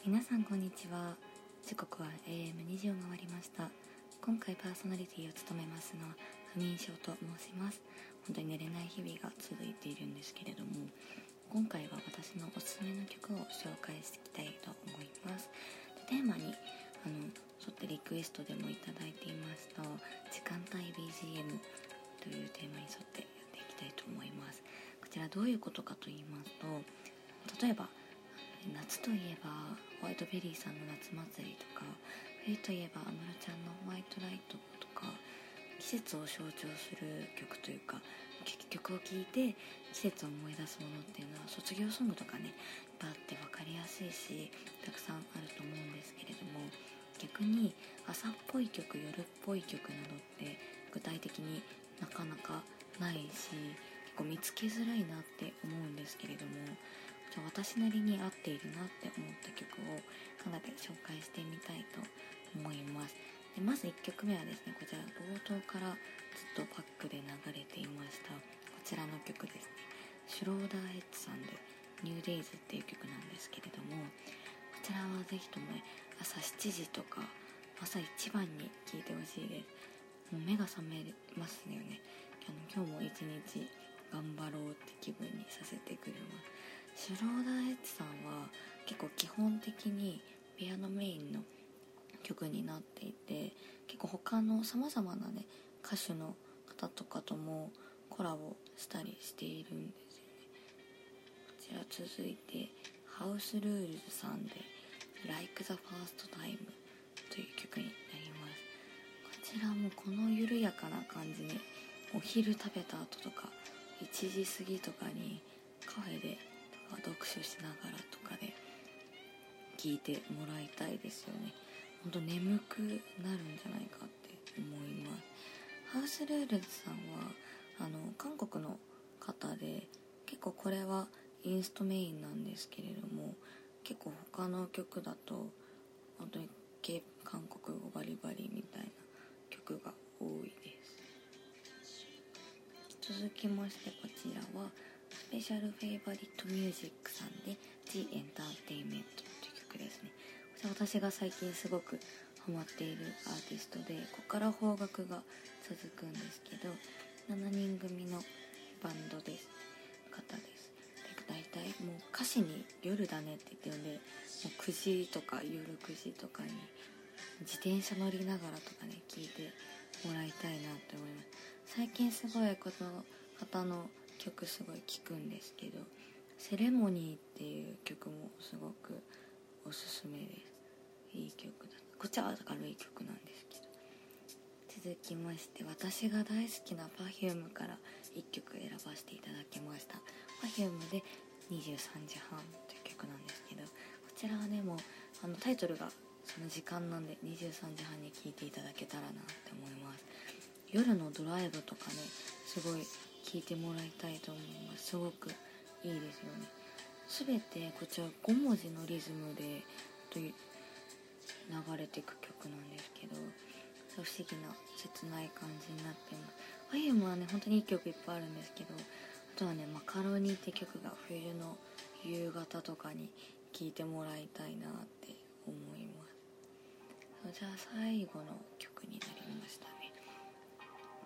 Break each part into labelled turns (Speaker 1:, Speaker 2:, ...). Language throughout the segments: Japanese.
Speaker 1: 皆さんこんにちは。時刻は AM2 時を回りました。今回パーソナリティを務めますのは不眠症と申します。本当に寝れない日々が続いているんですけれども今回は私のおすすめの曲を紹介していきたいと思います。でテーマにあの沿ってリクエストでもいただいていますと時間帯 BGM というテーマに沿ってやっていきたいと思います。こちらどういうことかと言いますと例えば夏といえばホワイトベリーさんの夏祭りとか冬といえば安室ちゃんのホワイトライトとか季節を象徴する曲というか曲を聴いて季節を思い出すものっていうのは卒業ソングとかねいっぱいあって分かりやすいしたくさんあると思うんですけれども逆に朝っぽい曲夜っぽい曲などって具体的になかなかないし結構見つけづらいなって思うんですけれどもじゃ私なりに合っているなって思った曲をかなり紹介してみたいと思います。でまず1曲目はですねこちら冒頭からずっとバックで流れていました。こちらの曲ですね。シュローダーヘッドさんで「ニューデイズっていう曲なんですけれどもこちらはぜひとも、ね、朝7時とか朝一番に聴いてほしいです。もう目が覚めますよね。あの今日も一日頑張ろうって気分にさせてくれます。シローダーエッジさんは結構基本的にピアノメインの曲になっていて結構他のさまざまなね歌手の方とかともコラボしたりしているんですよね。こちら続いてハウスルールズさんで「Like the First Time」という曲になります。こちらもこの緩やかな感じにお昼食べた後とか1時過ぎとかにカフェでまあ、読書しながらとかで聞いてもらいたいですよね。ほんと眠くなるんじゃないかって思います。ハウスルールズさんはあの韓国の方で結構これはインストメインなんですけれども結構他の曲だと本当に韓国語バリバリみたいな曲が多いです。続きましてこちらはペシャルフェイバリットミュージックさんで The Entertainment という曲ですね。これ私が最近すごくハマっているアーティストでここから方角が続くんですけど7人組のバンドです。方ですで大体もう歌詞に「夜だね」って言ってるんでもう9時とか夜9時とかに自転車乗りながらとかね聞いてもらいたいなって思います。最近すごいこの方の曲すごい聴くんですけど「セレモニー」っていう曲もすごくおすすめです。いい曲だこっちは明るい曲なんですけど。続きまして私が大好きな Perfume から1曲選ばせていただきました。Perfume で「23時半」という曲なんですけどこちらはねもうあのタイトルがその時間なんで23時半に聴いていただけたらなって思います。夜のドライブとかねすごい聴いてもらいたいと思います。すごくいいですよね。全てこちら5文字のリズムでという流れていく曲なんですけど不思議な切ない感じになってます。ファイエムはね本当にいい曲いっぱいあるんですけどあとはね「マカロニ」って曲が冬の夕方とかに聴いてもらいたいなって思います。じゃあ最後の曲になりました。ね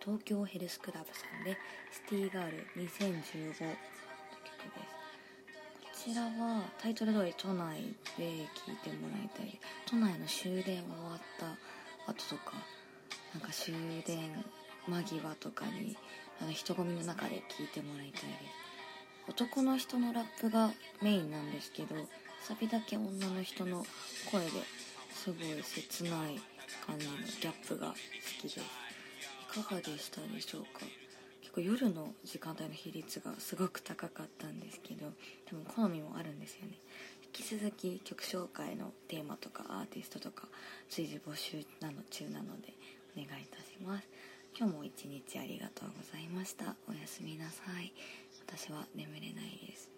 Speaker 1: 東京ヘルスクラブさんで「シティガール2015」という曲です。こちらはタイトル通り都内で聴いてもらいたい。都内の終電が終わった後とかなんか終電間際とかにあの人混みの中で聴いてもらいたいです。男の人のラップがメインなんですけどサビだけ女の人の声ですごい切ない感じのギャップが好きです。かがでしたでしょうか？結構夜の時間帯の比率がすごく高かったんですけど多分好みもあるんですよね。引き続き曲紹介のテーマとかアーティストとか随時募集なの中なのでお願いいたします。今日も一日ありがとうございました。おやすみなさい。私は眠れないです。